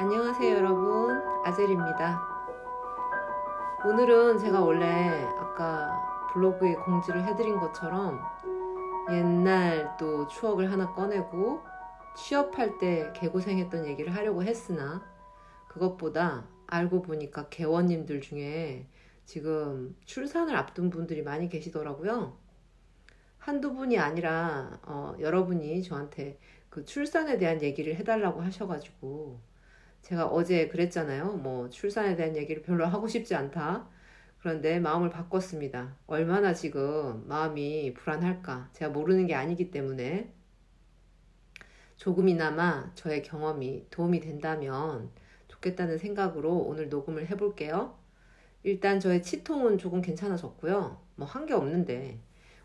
안녕하세요 여러분 아젤입니다 오늘은 제가 원래 아까 블로그에 공지를 해드린 것처럼 옛날 또 추억을 하나 꺼내고 취업할 때 개고생했던 얘기를 하려고 했으나 그것보다 알고 보니까 개원님들 중에 지금 출산을 앞둔 분들이 많이 계시더라고요. 한두 분이 아니라 어, 여러분이 저한테 그 출산에 대한 얘기를 해달라고 하셔가지고 제가 어제 그랬잖아요. 뭐 출산에 대한 얘기를 별로 하고 싶지 않다. 그런데 마음을 바꿨습니다. 얼마나 지금 마음이 불안할까. 제가 모르는 게 아니기 때문에 조금이나마 저의 경험이 도움이 된다면 좋겠다는 생각으로 오늘 녹음을 해볼게요. 일단 저의 치통은 조금 괜찮아졌고요. 뭐 한 게 없는데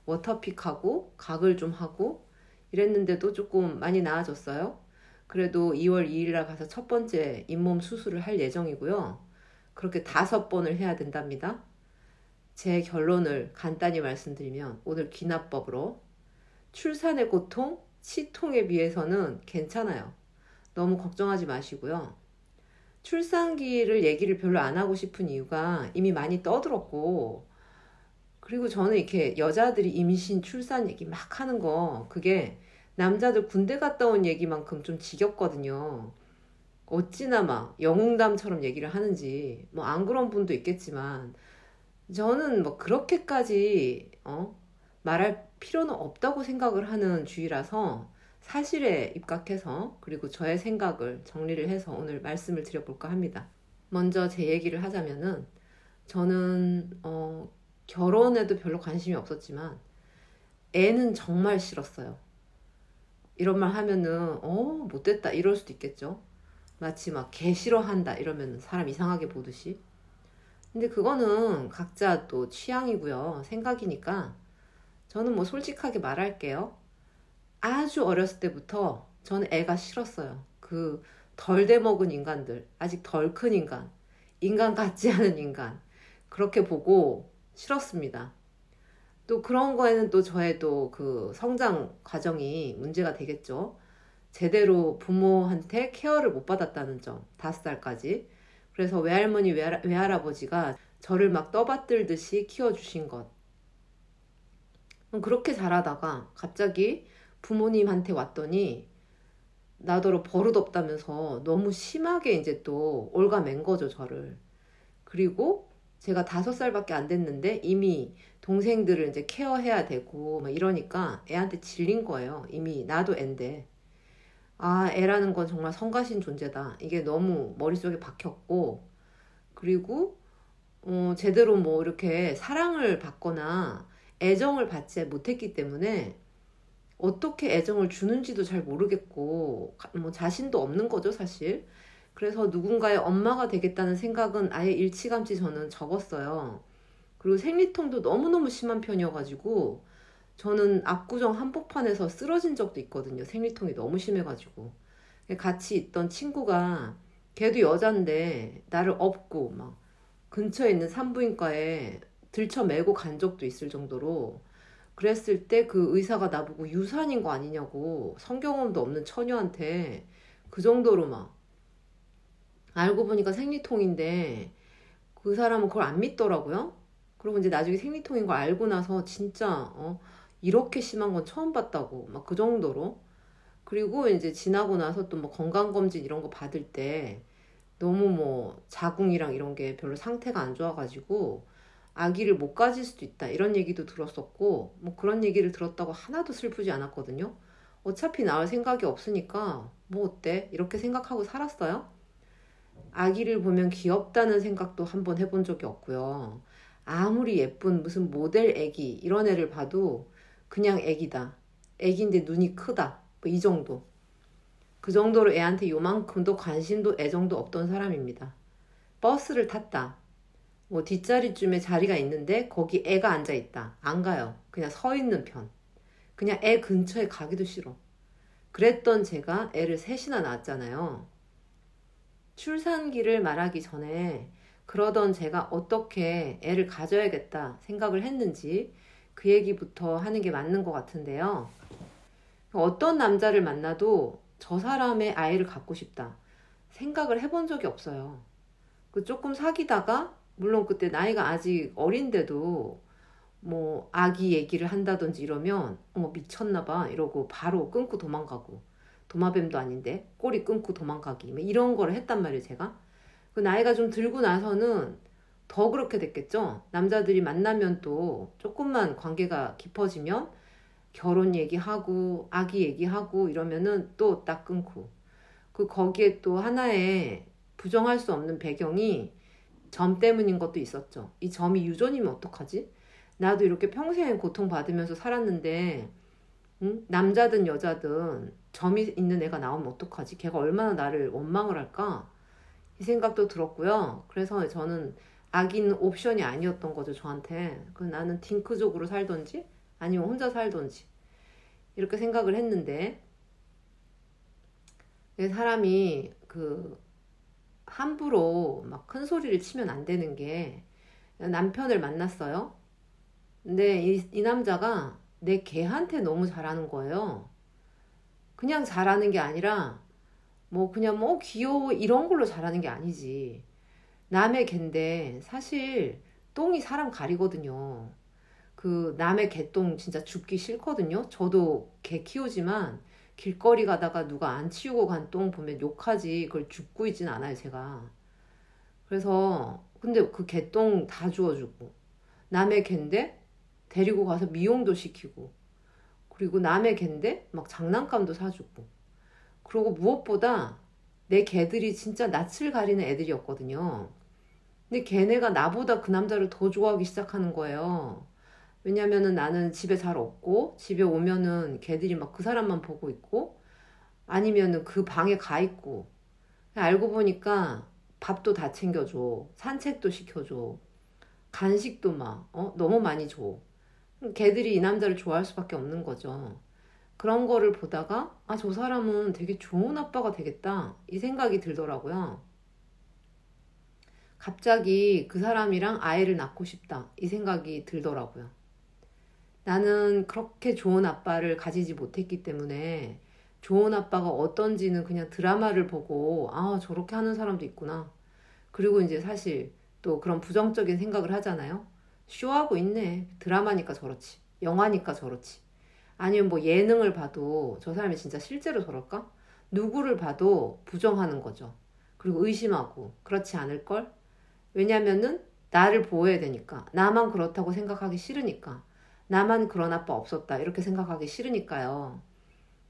워터픽하고 각을 좀 하고 이랬는데도 조금 많이 나아졌어요. 그래도 2월 2일날 가서 첫 번째 잇몸 수술을 할 예정이고요. 그렇게 다섯 번을 해야 된답니다. 제 결론을 간단히 말씀드리면 오늘 기납법으로 출산의 고통, 치통에 비해서는 괜찮아요. 너무 걱정하지 마시고요. 출산기를 얘기를 별로 안 하고 싶은 이유가 이미 많이 떠들었고, 그리고 저는 이렇게 여자들이 임신, 출산 얘기 막 하는 거, 그게 남자들 군대 갔다 온 얘기만큼 좀 지겹거든요. 어찌나 막 영웅담처럼 얘기를 하는지, 뭐 안 그런 분도 있겠지만, 저는 뭐 그렇게까지, 어, 말할 필요는 없다고 생각을 하는 주의라서 사실에 입각해서 그리고 저의 생각을 정리를 해서 오늘 말씀을 드려볼까 합니다. 먼저 제 얘기를 하자면은 저는 어, 결혼에도 별로 관심이 없었지만 애는 정말 싫었어요. 이런 말 하면은 어 못됐다 이럴 수도 있겠죠. 마치 막 개 싫어한다 이러면 사람 이상하게 보듯이. 근데 그거는 각자 또 취향이고요 생각이니까 저는 뭐 솔직하게 말할게요. 아주 어렸을 때부터 저는 애가 싫었어요. 그 덜 돼먹은 인간들, 아직 덜 큰 인간, 인간 같지 않은 인간, 그렇게 보고 싫었습니다. 또 그런 거에는 또 저의 또 그 성장 과정이 문제가 되겠죠. 제대로 부모한테 케어를 못 받았다는 점, 다섯 살까지. 그래서 외할머니, 외할, 외할아버지가 저를 막 떠받들듯이 키워주신 것. 그렇게 자라다가 갑자기 부모님한테 왔더니 나더러 버릇없다면서 너무 심하게 이제 또 올가맨 거죠, 저를. 그리고 제가 다섯 살밖에 안 됐는데 이미 동생들을 이제 케어해야 되고 막 이러니까 애한테 질린 거예요. 이미 나도 앤데. 아, 애라는 건 정말 성가신 존재다. 이게 너무 머릿속에 박혔고, 그리고, 어, 제대로 뭐 이렇게 사랑을 받거나 애정을 받지 못했기 때문에 어떻게 애정을 주는지도 잘 모르겠고, 뭐 자신도 없는 거죠, 사실. 그래서 누군가의 엄마가 되겠다는 생각은 아예 일치감치 저는 적었어요. 그리고 생리통도 너무너무 심한 편이어가지고, 저는 압구정 한복판에서 쓰러진 적도 있거든요. 생리통이 너무 심해가지고. 같이 있던 친구가, 걔도 여잔데, 나를 업고, 막, 근처에 있는 산부인과에 들쳐매고 간 적도 있을 정도로, 그랬을 때 그 의사가 나보고 유산인 거 아니냐고 성경험도 없는 처녀한테 그 정도로 막 알고 보니까 생리통인데 그 사람은 그걸 안 믿더라고요. 그리고 이제 나중에 생리통인 걸 알고 나서 진짜 어 이렇게 심한 건 처음 봤다고 막 그 정도로 그리고 이제 지나고 나서 또 뭐 건강검진 이런 거 받을 때 너무 뭐 자궁이랑 이런 게 별로 상태가 안 좋아가지고 아기를 못 가질 수도 있다 이런 얘기도 들었었고 뭐 그런 얘기를 들었다고 하나도 슬프지 않았거든요. 어차피 나을 생각이 없으니까 뭐 어때 이렇게 생각하고 살았어요. 아기를 보면 귀엽다는 생각도 한번 해본 적이 없고요. 아무리 예쁜 무슨 모델 애기 이런 애를 봐도 그냥 애기다. 애기인데 눈이 크다. 뭐 이 정도. 그 정도로 애한테 요만큼도 관심도 애정도 없던 사람입니다. 버스를 탔다. 뭐 뒷자리쯤에 자리가 있는데 거기 애가 앉아 있다. 안 가요. 그냥 서 있는 편. 그냥 애 근처에 가기도 싫어. 그랬던 제가 애를 셋이나 낳았잖아요. 출산기를 말하기 전에 그러던 제가 어떻게 애를 가져야겠다 생각을 했는지 그 얘기부터 하는 게 맞는 것 같은데요. 어떤 남자를 만나도 저 사람의 아이를 갖고 싶다. 생각을 해본 적이 없어요. 그 조금 사귀다가 물론 그때 나이가 아직 어린데도 뭐 아기 얘기를 한다든지 이러면 어머 미쳤나 봐 이러고 바로 끊고 도망가고 도마뱀도 아닌데 꼬리 끊고 도망가기 뭐 이런 거를 했단 말이에요 제가 그 나이가 좀 들고 나서는 더 그렇게 됐겠죠 남자들이 만나면 또 조금만 관계가 깊어지면 결혼 얘기하고 아기 얘기하고 이러면은 또 딱 끊고 그 거기에 또 하나의 부정할 수 없는 배경이 점 때문인 것도 있었죠. 이 점이 유전이면 어떡하지? 나도 이렇게 평생 고통받으면서 살았는데 응? 남자든 여자든 점이 있는 애가 나오면 어떡하지? 걔가 얼마나 나를 원망을 할까? 이 생각도 들었고요. 그래서 저는 아기는 옵션이 아니었던 거죠, 저한테. 그 나는 딩크족으로 살던지 아니면 혼자 살던지 이렇게 생각을 했는데 사람이 그 함부로 막 큰 소리를 치면 안 되는 게 남편을 만났어요. 근데 이, 이 남자가 내 개한테 너무 잘하는 거예요. 그냥 잘하는 게 아니라 뭐 그냥 뭐 귀여워 이런 걸로 잘하는 게 아니지. 남의 개인데 사실 똥이 사람 가리거든요. 그 남의 개똥 진짜 죽기 싫거든요. 저도 개 키우지만 길거리 가다가 누가 안 치우고 간 똥 보면 욕하지 그걸 죽고 있진 않아요 제가 그래서 근데 그 개똥 다 주워주고 남의 갠데 데리고 가서 미용도 시키고 그리고 남의 갠데 막 장난감도 사주고. 그리고 무엇보다 내 개들이 진짜 낯을 가리는 애들이었거든요. 근데 걔네가 나보다 그 남자를 더 좋아하기 시작하는 거예요. 왜냐면은 나는 집에 잘 없고 집에 오면은 걔들이 막 그 사람만 보고 있고 아니면은 그 방에 가 있고. 알고 보니까 밥도 다 챙겨줘 산책도 시켜줘 간식도 막 어? 너무 많이 줘 걔들이 이 남자를 좋아할 수밖에 없는 거죠. 그런 거를 보다가 아 저 사람은 되게 좋은 아빠가 되겠다. 이 생각이 들더라고요. 갑자기 그 사람이랑 아이를 낳고 싶다. 이 생각이 들더라고요. 나는 그렇게 좋은 아빠를 가지지 못했기 때문에 좋은 아빠가 어떤지는 그냥 드라마를 보고 아 저렇게 하는 사람도 있구나. 그리고 이제 사실 또 그런 부정적인 생각을 하잖아요. 쇼하고 있네. 드라마니까 저렇지. 영화니까 저렇지. 아니면 뭐 예능을 봐도 저 사람이 진짜 실제로 저럴까? 누구를 봐도 부정하는 거죠. 그리고 의심하고 그렇지 않을 걸? 왜냐면은 나를 보호해야 되니까. 나만 그렇다고 생각하기 싫으니까. 나만 그런 아빠 없었다. 이렇게 생각하기 싫으니까요.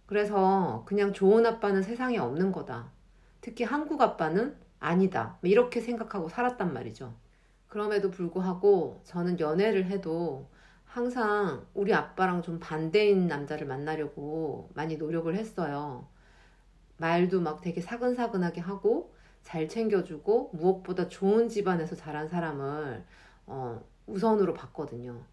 그래서 그냥 좋은 아빠는 세상에 없는 거다. 특히 한국 아빠는 아니다. 이렇게 생각하고 살았단 말이죠. 그럼에도 불구하고 저는 연애를 해도 항상 우리 아빠랑 좀 반대인 남자를 만나려고 많이 노력을 했어요. 말도 막 되게 사근사근하게 하고 잘 챙겨주고 무엇보다 좋은 집안에서 자란 사람을 어, 우선으로 봤거든요.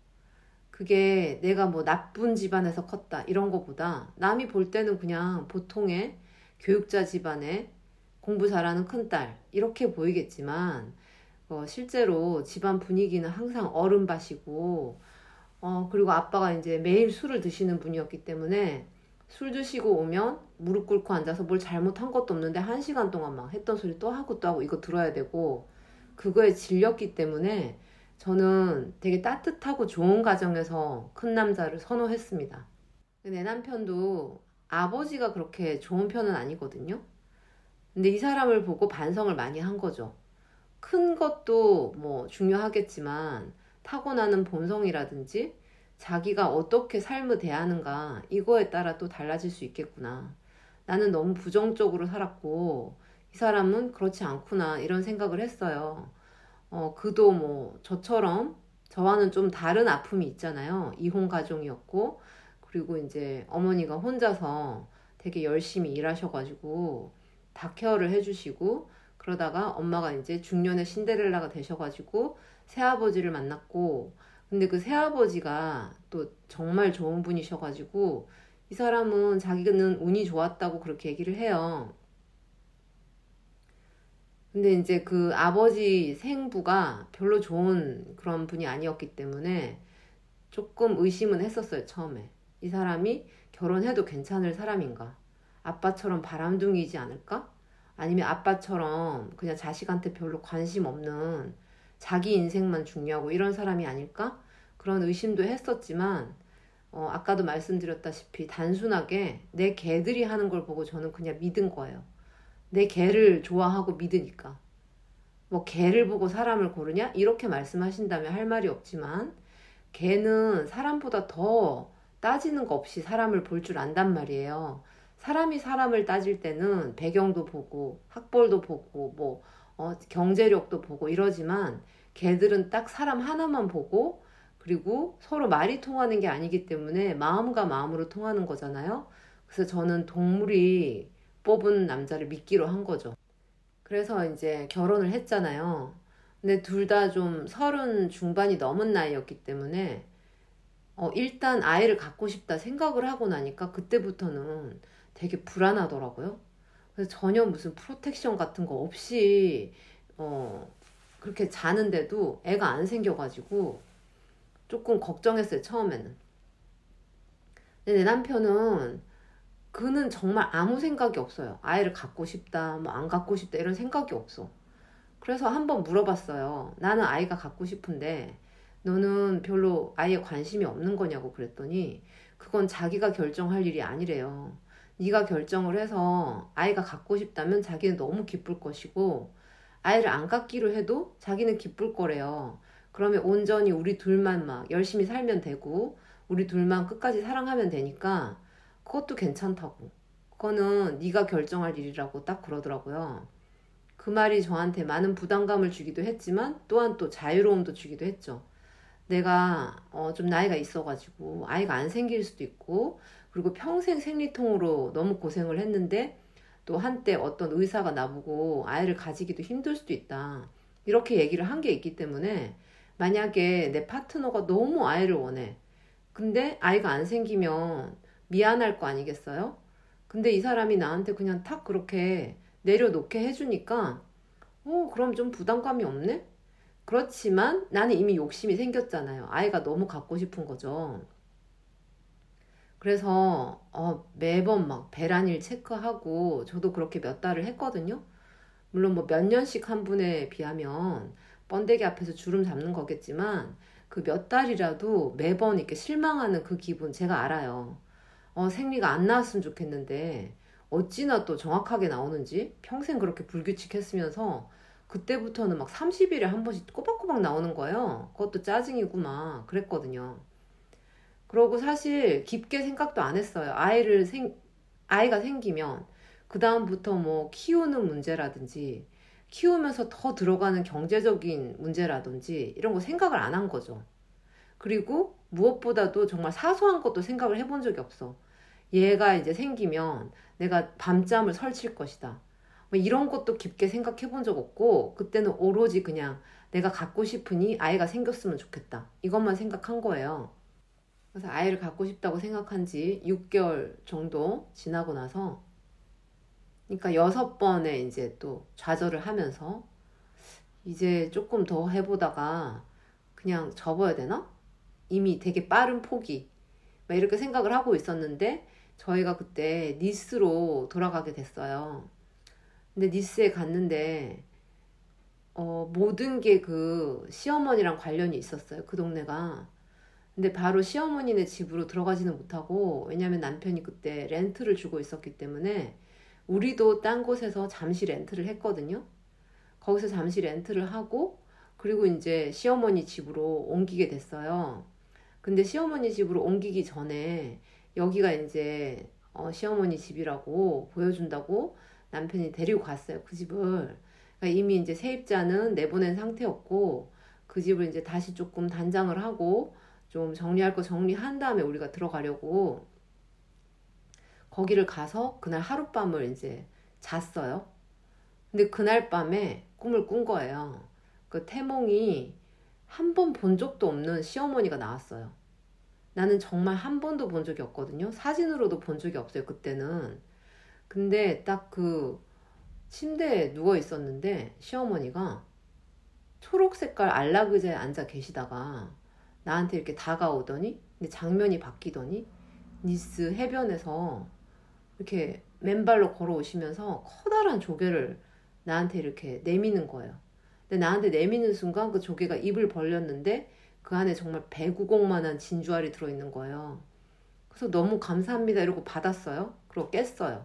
그게 내가 뭐 나쁜 집안에서 컸다 이런 거보다 남이 볼 때는 그냥 보통의 교육자 집안에 공부 잘하는 큰딸 이렇게 보이겠지만 어, 실제로 집안 분위기는 항상 어른밭이고 어, 그리고 아빠가 이제 매일 술을 드시는 분이었기 때문에 술 드시고 오면 무릎 꿇고 앉아서 뭘 잘못한 것도 없는데 한 시간 동안 막 했던 소리 또 하고 또 하고 이거 들어야 되고 그거에 질렸기 때문에 저는 되게 따뜻하고 좋은 가정에서 큰 남자를 선호했습니다. 내 남편도 아버지가 그렇게 좋은 편은 아니거든요. 근데 이 사람을 보고 반성을 많이 한 거죠. 큰 것도 뭐 중요하겠지만 타고나는 본성이라든지 자기가 어떻게 삶을 대하는가 이거에 따라 또 달라질 수 있겠구나. 나는 너무 부정적으로 살았고 이 사람은 그렇지 않구나 이런 생각을 했어요. 어, 그도 뭐 저처럼 저와는 좀 다른 아픔이 있잖아요. 이혼 가정이었고 그리고 이제 어머니가 혼자서 되게 열심히 일하셔가지고 다 케어를 해주시고 그러다가 엄마가 이제 중년의 신데렐라가 되셔가지고 새아버지를 만났고 근데 그 새아버지가 또 정말 좋은 분이셔가지고 이 사람은 자기는 운이 좋았다고 그렇게 얘기를 해요. 근데 이제 그 아버지 생부가 별로 좋은 그런 분이 아니었기 때문에 조금 의심은 했었어요, 처음에. 이 사람이 결혼해도 괜찮을 사람인가? 아빠처럼 바람둥이지 않을까? 아니면 아빠처럼 그냥 자식한테 별로 관심 없는 자기 인생만 중요하고 이런 사람이 아닐까? 그런 의심도 했었지만 어, 아까도 말씀드렸다시피 단순하게 내 개들이 하는 걸 보고 저는 그냥 믿은 거예요. 내 개를 좋아하고 믿으니까. 뭐 개를 보고 사람을 고르냐? 이렇게 말씀하신다면 할 말이 없지만 개는 사람보다 더 따지는 거 없이 사람을 볼 줄 안단 말이에요. 사람이 사람을 따질 때는 배경도 보고 학벌도 보고 뭐 어, 경제력도 보고 이러지만 개들은 딱 사람 하나만 보고 그리고 서로 말이 통하는 게 아니기 때문에 마음과 마음으로 통하는 거잖아요. 그래서 저는 동물이 뽑은 남자를 믿기로 한 거죠. 그래서 이제 결혼을 했잖아요. 근데 둘 다 좀 서른 중반이 넘은 나이였기 때문에 어, 일단 아이를 갖고 싶다 생각을 하고 나니까 그때부터는 되게 불안하더라고요. 그래서 전혀 무슨 프로텍션 같은 거 없이 어, 그렇게 자는데도 애가 안 생겨가지고 조금 걱정했어요, 처음에는. 근데 내 남편은 그는 정말 아무 생각이 없어요. 아이를 갖고 싶다, 뭐 안 갖고 싶다, 이런 생각이 없어. 그래서 한번 물어봤어요. 나는 아이가 갖고 싶은데, 너는 별로 아이에 관심이 없는 거냐고 그랬더니, 그건 자기가 결정할 일이 아니래요. 네가 결정을 해서 아이가 갖고 싶다면 자기는 너무 기쁠 것이고, 아이를 안 갖기로 해도 자기는 기쁠 거래요. 그러면 온전히 우리 둘만 막 열심히 살면 되고, 우리 둘만 끝까지 사랑하면 되니까, 그것도 괜찮다고. 그거는 네가 결정할 일이라고 딱 그러더라고요. 그 말이 저한테 많은 부담감을 주기도 했지만 또한 또 자유로움도 주기도 했죠. 내가 어, 좀 나이가 있어가지고 아이가 안 생길 수도 있고 그리고 평생 생리통으로 너무 고생을 했는데 또 한때 어떤 의사가 나보고 아이를 가지기도 힘들 수도 있다. 이렇게 얘기를 한 게 있기 때문에 만약에 내 파트너가 너무 아이를 원해. 근데 아이가 안 생기면 미안할 거 아니겠어요? 근데 이 사람이 나한테 그냥 탁 그렇게 내려놓게 해주니까, 어, 그럼 좀 부담감이 없네? 그렇지만 나는 이미 욕심이 생겼잖아요. 아이가 너무 갖고 싶은 거죠. 그래서 어, 매번 막 배란일 체크하고 저도 그렇게 몇 달을 했거든요. 물론 뭐 몇 년씩 한 분에 비하면 번데기 앞에서 주름 잡는 거겠지만 그 몇 달이라도 매번 이렇게 실망하는 그 기분 제가 알아요. 어, 생리가 안 나왔으면 좋겠는데 어찌나 또 정확하게 나오는지 평생 그렇게 불규칙했으면서 그때부터는 막 30일에 한 번씩 꼬박꼬박 나오는 거예요. 그것도 짜증이고 막 그랬거든요. 그러고 사실 깊게 생각도 안 했어요. 아이를 생, 아이가 생기면 그다음부터 뭐 키우는 문제라든지 키우면서 더 들어가는 경제적인 문제라든지 이런 거 생각을 안 한 거죠. 그리고 무엇보다도 정말 사소한 것도 생각을 해본 적이 없어. 얘가 이제 생기면 내가 밤잠을 설칠 것이다. 뭐 이런 것도 깊게 생각해 본 적 없고, 그때는 오로지 그냥 내가 갖고 싶으니 아이가 생겼으면 좋겠다. 이것만 생각한 거예요. 그래서 아이를 갖고 싶다고 생각한 지 6개월 정도 지나고 나서, 그러니까 여섯 번에 이제 또 좌절을 하면서, 이제 조금 더 해보다가 그냥 접어야 되나? 이미 되게 빠른 포기 막 이렇게 생각을 하고 있었는데 저희가 그때 니스로 돌아가게 됐어요. 근데 니스에 갔는데 어, 모든 게 그 시어머니랑 관련이 있었어요. 그 동네가. 근데 바로 시어머니네 집으로 들어가지는 못하고 왜냐면 남편이 그때 렌트를 주고 있었기 때문에 우리도 딴 곳에서 잠시 렌트를 했거든요. 거기서 잠시 렌트를 하고 그리고 이제 시어머니 집으로 옮기게 됐어요. 근데 시어머니 집으로 옮기기 전에 여기가 이제 어, 시어머니 집이라고 보여준다고 남편이 데리고 갔어요. 그 집을. 그러니까 이미 이제 세입자는 내보낸 상태였고 그 집을 이제 다시 조금 단장을 하고 좀 정리할 거 정리한 다음에 우리가 들어가려고 거기를 가서 그날 하룻밤을 이제 잤어요. 근데 그날 밤에 꿈을 꾼 거예요. 그 태몽이 한 번 본 적도 없는 시어머니가 나왔어요. 나는 정말 한 번도 본 적이 없거든요. 사진으로도 본 적이 없어요, 그때는. 근데 딱 그 침대에 누워 있었는데 시어머니가 초록 색깔 안락 의자에 앉아 계시다가 나한테 이렇게 다가오더니 장면이 바뀌더니 니스 해변에서 이렇게 맨발로 걸어오시면서 커다란 조개를 나한테 이렇게 내미는 거예요. 근데 나한테 내미는 순간 그 조개가 입을 벌렸는데 그 안에 정말 배구공만한 진주알이 들어있는 거예요. 그래서 너무 감사합니다 이러고 받았어요. 그리고 깼어요.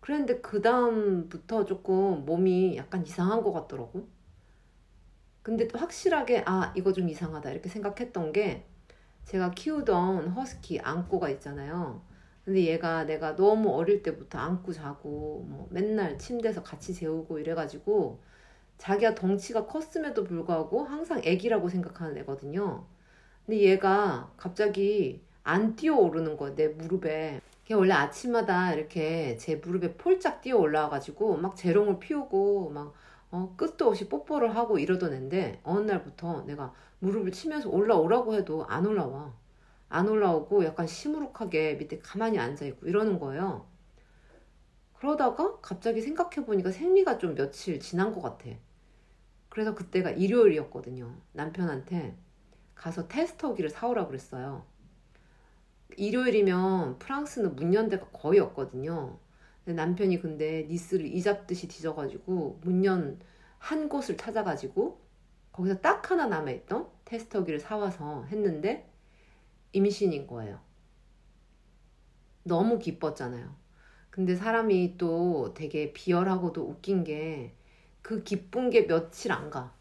그랬는데 그 다음부터 조금 몸이 약간 이상한 것 같더라고. 근데 또 확실하게 아 이거 좀 이상하다 이렇게 생각했던 게 제가 키우던 허스키 안고가 있잖아요. 근데 얘가 내가 너무 어릴 때부터 안고 자고 뭐 맨날 침대에서 같이 재우고 이래가지고 자기가 덩치가 컸음에도 불구하고 항상 애기라고 생각하는 애거든요. 근데 얘가 갑자기 안 뛰어 오르는 거야 내 무릎에. 걔 원래 아침마다 이렇게 제 무릎에 폴짝 뛰어 올라와가지고 막 재롱을 피우고 막 어, 끝도 없이 뽀뽀를 하고 이러던 애인데 어느 날부터 내가 무릎을 치면서 올라오라고 해도 안 올라와. 안 올라오고 약간 시무룩하게 밑에 가만히 앉아있고 이러는 거예요. 그러다가 갑자기 생각해보니까 생리가 좀 며칠 지난 것 같아. 그래서 그때가 일요일이었거든요. 남편한테 가서 테스터기를 사오라 그랬어요. 일요일이면 프랑스는 문 연대가 거의 없거든요. 남편이 근데 니스를 이잡듯이 뒤져가지고 문연 한 곳을 찾아가지고 거기서 딱 하나 남아있던 테스터기를 사와서 했는데 임신인 거예요. 너무 기뻤잖아요. 근데 사람이 또 되게 비열하고도 웃긴 게 그 기쁜 게 며칠 안 가.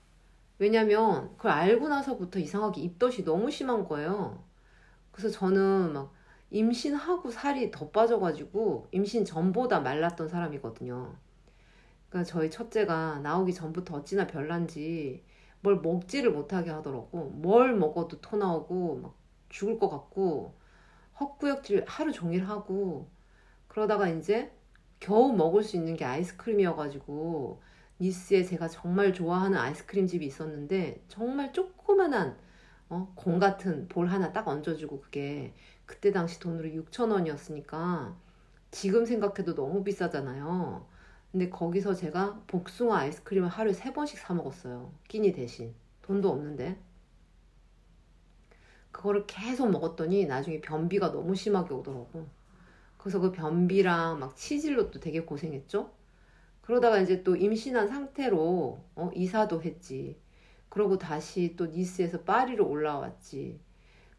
왜냐면 그걸 알고 나서부터 이상하게 입덧이 너무 심한 거예요. 그래서 저는 막 임신하고 살이 더 빠져가지고 임신 전보다 말랐던 사람이거든요. 그러니까 저희 첫째가 나오기 전부터 어찌나 별난지 뭘 먹지를 못하게 하더라고. 뭘 먹어도 토 나오고 막 죽을 것 같고 헛구역질 하루 종일 하고 그러다가 이제 겨우 먹을 수 있는 게 아이스크림이어가지고 니스에 제가 정말 좋아하는 아이스크림 집이 있었는데 정말 조그만한 어, 공 같은 볼 하나 딱 얹어주고 그게 그때 당시 돈으로 6천 원이었으니까 지금 생각해도 너무 비싸잖아요. 근데 거기서 제가 복숭아 아이스크림을 하루에 세 번씩 사 먹었어요. 끼니 대신. 돈도 없는데. 그거를 계속 먹었더니 나중에 변비가 너무 심하게 오더라고. 그래서 그 변비랑 막 치질로 또 되게 고생했죠. 그러다가 이제 또 임신한 상태로 어, 이사도 했지. 그러고 다시 또 니스에서 파리로 올라왔지.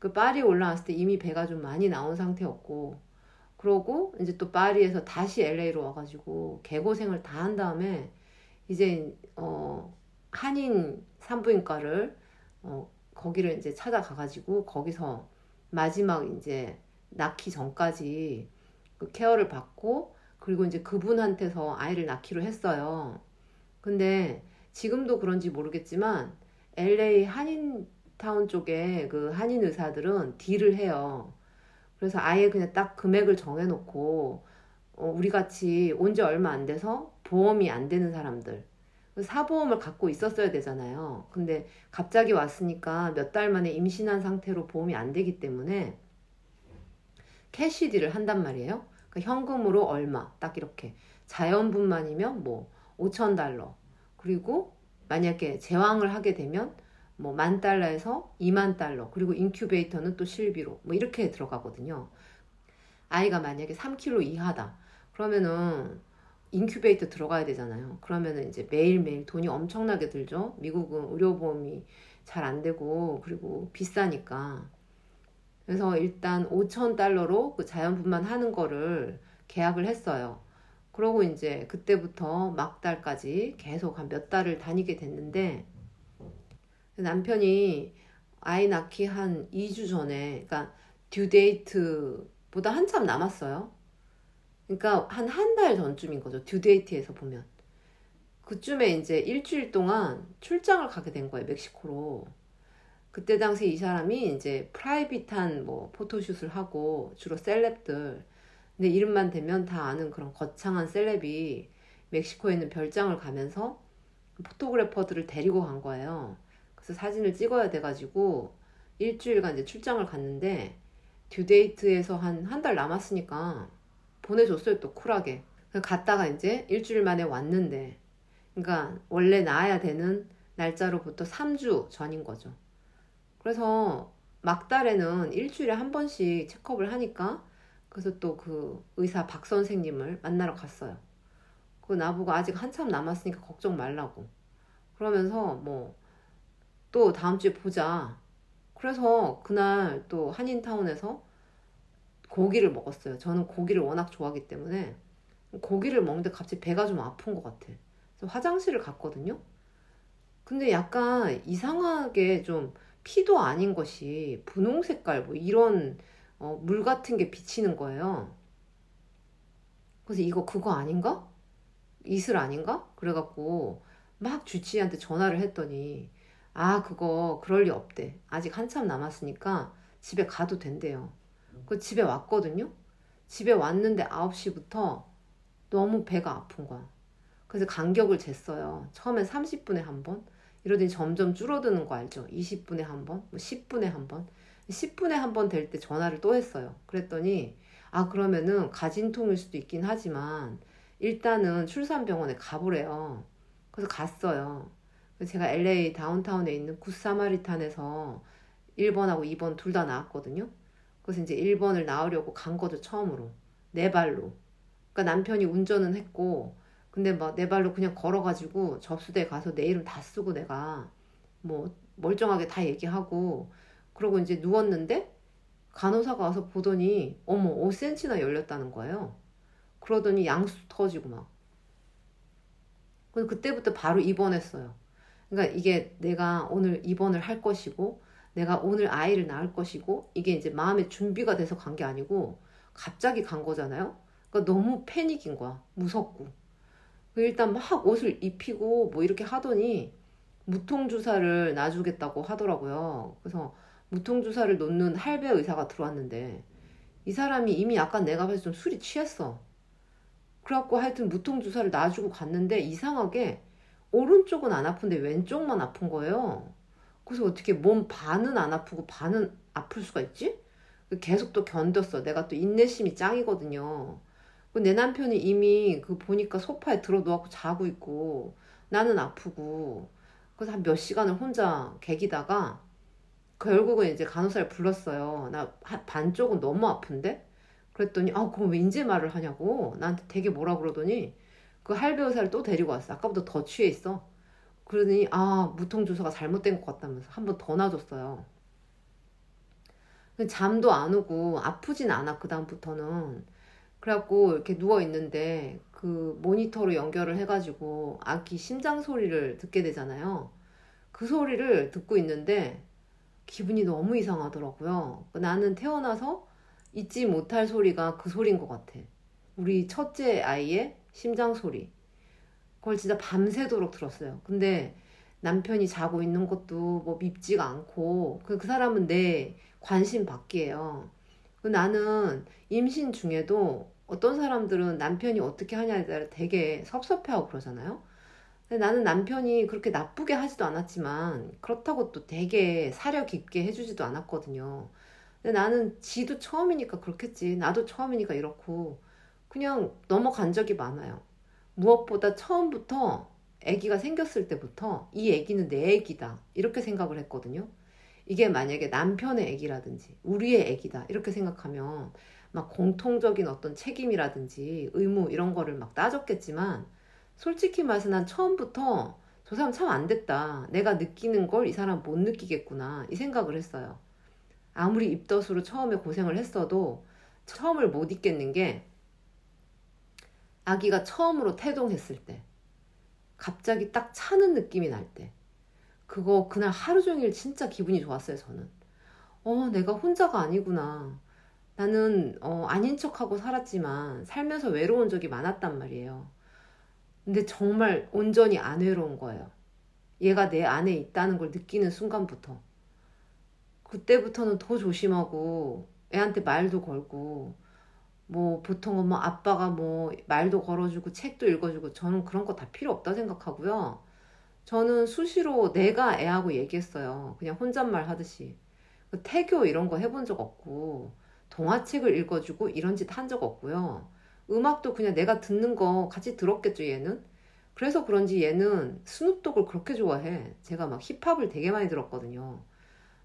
그 파리 올라왔을 때 이미 배가 좀 많이 나온 상태였고, 그러고 이제 또 파리에서 다시 LA로 와가지고 개고생을 다 한 다음에 이제 어 한인 산부인과를 어 거기를 이제 찾아가가지고 거기서 마지막 이제 낳기 전까지 그 케어를 받고 그리고 이제 그분한테서 아이를 낳기로 했어요. 근데 지금도 그런지 모르겠지만 LA 한인 타운 쪽에 그 한인 의사들은 딜을 해요. 그래서 아예 그냥 딱 금액을 정해놓고 어, 우리 같이 온 지 얼마 안 돼서 보험이 안 되는 사람들 사보험을 갖고 있었어야 되잖아요. 근데 갑자기 왔으니까 몇 달 만에 임신한 상태로 보험이 안 되기 때문에 캐시디를 한단 말이에요. 그러니까 현금으로 얼마 딱 이렇게 자연분만이면 뭐 5천 달러 그리고 만약에 제왕을 하게 되면 뭐 만 달러에서 2만 달러 그리고 인큐베이터는 또 실비로 뭐 이렇게 들어가거든요. 아이가 만약에 3kg 이하다 그러면은 인큐베이터 들어가야 되잖아요. 그러면은 이제 매일매일 돈이 엄청나게 들죠. 미국은 의료보험이 잘 안 되고 그리고 비싸니까. 그래서 일단 5천 달러로 그 자연분만 하는 거를 계약을 했어요. 그러고 이제 그때부터 막달까지 계속 한 몇 달을 다니게 됐는데 남편이 아이 낳기 한 2주 전에 그러니까 듀데이트보다 한참 남았어요. 그러니까 한 한 달 전쯤인 거죠. 듀데이트에서 보면. 그쯤에 이제 일주일 동안 출장을 가게 된 거예요. 멕시코로. 그때 당시 이 사람이 이제 프라이빗한 뭐 포토슛을 하고 주로 셀럽들 근데 이름만 대면 다 아는 그런 거창한 셀럽이 멕시코에 있는 별장을 가면서 포토그래퍼들을 데리고 간 거예요. 그래서 사진을 찍어야 돼가지고 일주일간 이제 출장을 갔는데 듀데이트에서 한 한 달 남았으니까 보내줬어요 또 쿨하게. 갔다가 이제 일주일 만에 왔는데 그러니까 원래 나야 되는 날짜로부터 3주 전인 거죠. 그래서 막달에는 일주일에 한 번씩 체크업을 하니까 그래서 또 그 의사 박 선생님을 만나러 갔어요. 그 나보고 아직 한참 남았으니까 걱정 말라고. 그러면서 뭐 또 다음 주에 보자. 그래서 그날 또 한인타운에서 고기를 먹었어요. 저는 고기를 워낙 좋아하기 때문에 고기를 먹는데 갑자기 배가 좀 아픈 것 같아. 그래서 화장실을 갔거든요. 근데 약간 이상하게 좀 피도 아닌 것이 분홍 색깔 뭐 이런 어, 물 같은 게 비치는 거예요. 그래서 이거 그거 아닌가? 이슬 아닌가? 그래갖고 막 주치의한테 전화를 했더니 아 그거 그럴 리 없대. 아직 한참 남았으니까 집에 가도 된대요. 그 집에 왔거든요. 집에 왔는데 9시부터 너무 배가 아픈 거야. 그래서 간격을 쟀어요. 처음엔 30분에 한 번. 이러더니 점점 줄어드는 거 알죠? 20분에 한 번, 뭐 10분에 한 번. 10분에 한 번 될 때 전화를 또 했어요. 그랬더니 아 그러면은 가진통일 수도 있긴 하지만 일단은 출산병원에 가보래요. 그래서 갔어요. 제가 LA 다운타운에 있는 굿사마리탄에서 1번하고 2번 둘 다 나왔거든요. 그래서 이제 1번을 나으려고 간 거죠, 처음으로. 네 발로. 그러니까 남편이 운전은 했고, 근데 막 네 발로 그냥 걸어가지고 접수대 가서 내 이름 다 쓰고 내가 뭐 멀쩡하게 다 얘기하고, 그러고 이제 누웠는데 간호사가 와서 보더니, 어머, 5cm나 열렸다는 거예요. 그러더니 양수 터지고 막. 그래서 그때부터 바로 입원했어요. 그러니까 이게 내가 오늘 입원을 할 것이고, 내가 오늘 아이를 낳을 것이고 이게 이제 마음의 준비가 돼서 간 게 아니고 갑자기 간 거잖아요. 그러니까 너무 패닉인 거야. 무섭고. 그 일단 막 옷을 입히고 뭐 이렇게 하더니 무통 주사를 놔주겠다고 하더라고요. 그래서 무통 주사를 놓는 할배 의사가 들어왔는데 이 사람이 이미 약간 내가 봐서 좀 술이 취했어. 그래갖고 하여튼 무통 주사를 놔주고 갔는데 이상하게 오른쪽은 안 아픈데 왼쪽만 아픈 거예요. 그래서 어떻게 몸 반은 안 아프고 반은 아플 수가 있지? 계속 또 견뎠어. 내가 또 인내심이 짱이거든요. 내 남편이 이미 그 보니까 소파에 들어 누워갖고 자고 있고 나는 아프고 그래서 한 몇 시간을 혼자 개기다가 결국은 이제 간호사를 불렀어요. 나 반쪽은 너무 아픈데? 그랬더니 아 그럼 왜 인제 말을 하냐고 나한테 되게 뭐라 그러더니 그 할배 의사를 또 데리고 왔어. 아까보다 더 취해 있어. 그러더니 아 무통 주사가 잘못된 것 같다면서 한 번 더 놔줬어요. 잠도 안 오고 아프진 않아 그 다음부터는 그래갖고 이렇게 누워 있는데 그 모니터로 연결을 해가지고 아기 심장 소리를 듣게 되잖아요. 그 소리를 듣고 있는데 기분이 너무 이상하더라고요. 나는 태어나서 잊지 못할 소리가 그 소리인 것 같아. 우리 첫째 아이의 심장 소리. 그걸 진짜 밤새도록 들었어요. 근데 남편이 자고 있는 것도 뭐 밉지가 않고 그, 그 사람은 내 관심 받기예요. 그 나는 임신 중에도 어떤 사람들은 남편이 어떻게 하냐에 따라 되게 섭섭해하고 그러잖아요. 근데 나는 남편이 그렇게 나쁘게 하지도 않았지만 그렇다고 또 되게 사려 깊게 해주지도 않았거든요. 근데 나는 지도 처음이니까 그렇겠지. 나도 처음이니까 이렇고 그냥 넘어간 적이 많아요. 무엇보다 처음부터 아기가 생겼을 때부터 이 아기는 내 아기다 이렇게 생각을 했거든요. 이게 만약에 남편의 아기라든지 우리의 아기다 이렇게 생각하면 막 공통적인 어떤 책임이라든지 의무 이런 거를 막 따졌겠지만 솔직히 말해서 난 처음부터 저 사람 참 안 됐다. 내가 느끼는 걸 이 사람 못 느끼겠구나. 이 생각을 했어요. 아무리 입덧으로 처음에 고생을 했어도 처음을 못 잊겠는 게 아기가 처음으로 태동했을 때, 갑자기 딱 차는 느낌이 날 때, 그거 그날 하루 종일 진짜 기분이 좋았어요, 저는. 어, 내가 혼자가 아니구나. 나는, 어, 아닌 척하고 살았지만, 살면서 외로운 적이 많았단 말이에요. 근데 정말 온전히 안 외로운 거예요. 얘가 내 안에 있다는 걸 느끼는 순간부터. 그때부터는 더 조심하고, 애한테 말도 걸고, 뭐 보통은 뭐 아빠가 뭐 말도 걸어주고 책도 읽어주고 저는 그런 거 다 필요 없다 생각하고요. 저는 수시로 내가 애하고 얘기했어요. 그냥 혼잣말 하듯이. 그 태교 이런 거 해본 적 없고 동화책을 읽어주고 이런 짓 한 적 없고요. 음악도 그냥 내가 듣는 거 같이 들었겠죠 얘는. 그래서 그런지 얘는 스눕독을 그렇게 좋아해. 제가 막 힙합을 되게 많이 들었거든요.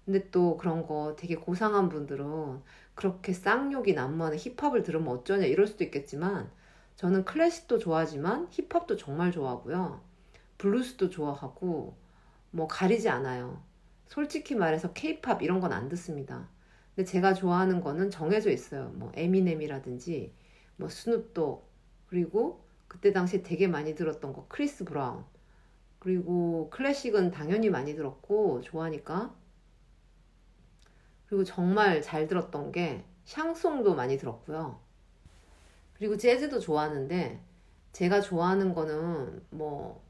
근데 또 그런 거 되게 고상한 분들은 그렇게 쌍욕이 난무하는 힙합을 들으면 어쩌냐 이럴 수도 있겠지만 저는 클래식도 좋아하지만 힙합도 정말 좋아하고요. 블루스도 좋아하고 뭐 가리지 않아요. 솔직히 말해서 케이팝 이런 건 안 듣습니다. 근데 제가 좋아하는 거는 정해져 있어요. 뭐 에미넴이라든지 뭐 스눕독 그리고 그때 당시에 되게 많이 들었던 거 크리스 브라운 그리고 클래식은 당연히 많이 들었고 좋아하니까 그리고 정말 잘 들었던 게 샹송도 많이 들었고요. 그리고 재즈도 좋아하는데 제가 좋아하는 거는 뭐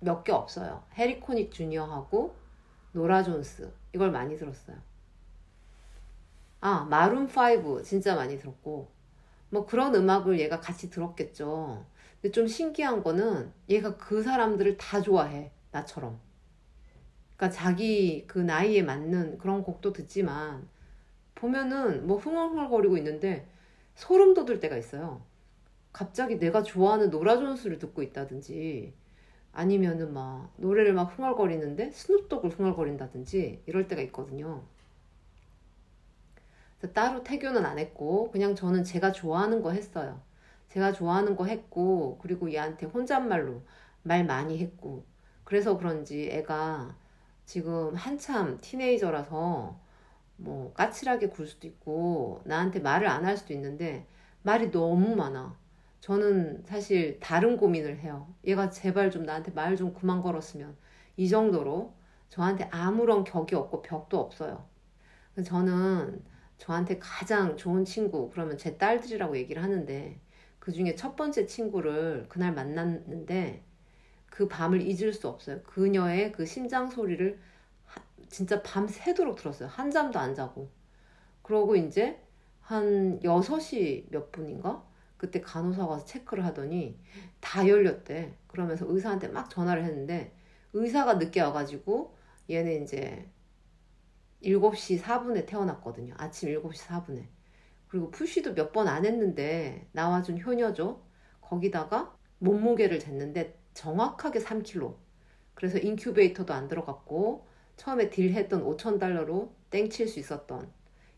몇 개 없어요. 해리 코닉 주니어하고 노라 존스 이걸 많이 들었어요. 아 마룬 5 진짜 많이 들었고 뭐 그런 음악을 얘가 같이 들었겠죠. 근데 좀 신기한 거는 얘가 그 사람들을 다 좋아해 나처럼. 그러니까 자기 그 나이에 맞는 그런 곡도 듣지만 보면은 뭐 흥얼흥얼거리고 있는데 소름 돋을 때가 있어요. 갑자기 내가 좋아하는 노라 존스를 듣고 있다든지 아니면은 막 노래를 막 흥얼거리는데 스눕독을 흥얼거린다든지 이럴 때가 있거든요. 따로 태교는 안 했고 그냥 저는 제가 좋아하는 거 했어요. 제가 좋아하는 거 했고 그리고 얘한테 혼잣말로 말 많이 했고 그래서 그런지 애가 지금 한참 티네이저라서 뭐 까칠하게 굴 수도 있고 나한테 말을 안 할 수도 있는데 말이 너무 많아. 저는 사실 다른 고민을 해요. 얘가 제발 좀 나한테 말 좀 그만 걸었으면 이 정도로 저한테 아무런 격이 없고 벽도 없어요. 저는 저한테 가장 좋은 친구 그러면 제 딸들이라고 얘기를 하는데 그 중에 첫 번째 친구를 그날 만났는데 그 밤을 잊을 수 없어요. 그녀의 그 심장 소리를 진짜 밤 새도록 들었어요. 한 잠도 안 자고. 그러고 이제 한 6시 몇 분인가? 그때 간호사가 와서 체크를 하더니 다 열렸대. 그러면서 의사한테 막 전화를 했는데 의사가 늦게 와가지고 얘는 이제 7시 4분에 태어났거든요. 아침 7시 4분에. 그리고 푸쉬도 몇 번 안 했는데 나와준 효녀죠. 거기다가 몸무게를 쟀는데 정확하게 3kg. 그래서 인큐베이터도 안 들어갔고 처음에 딜했던 5천 달러로 땡칠 수 있었던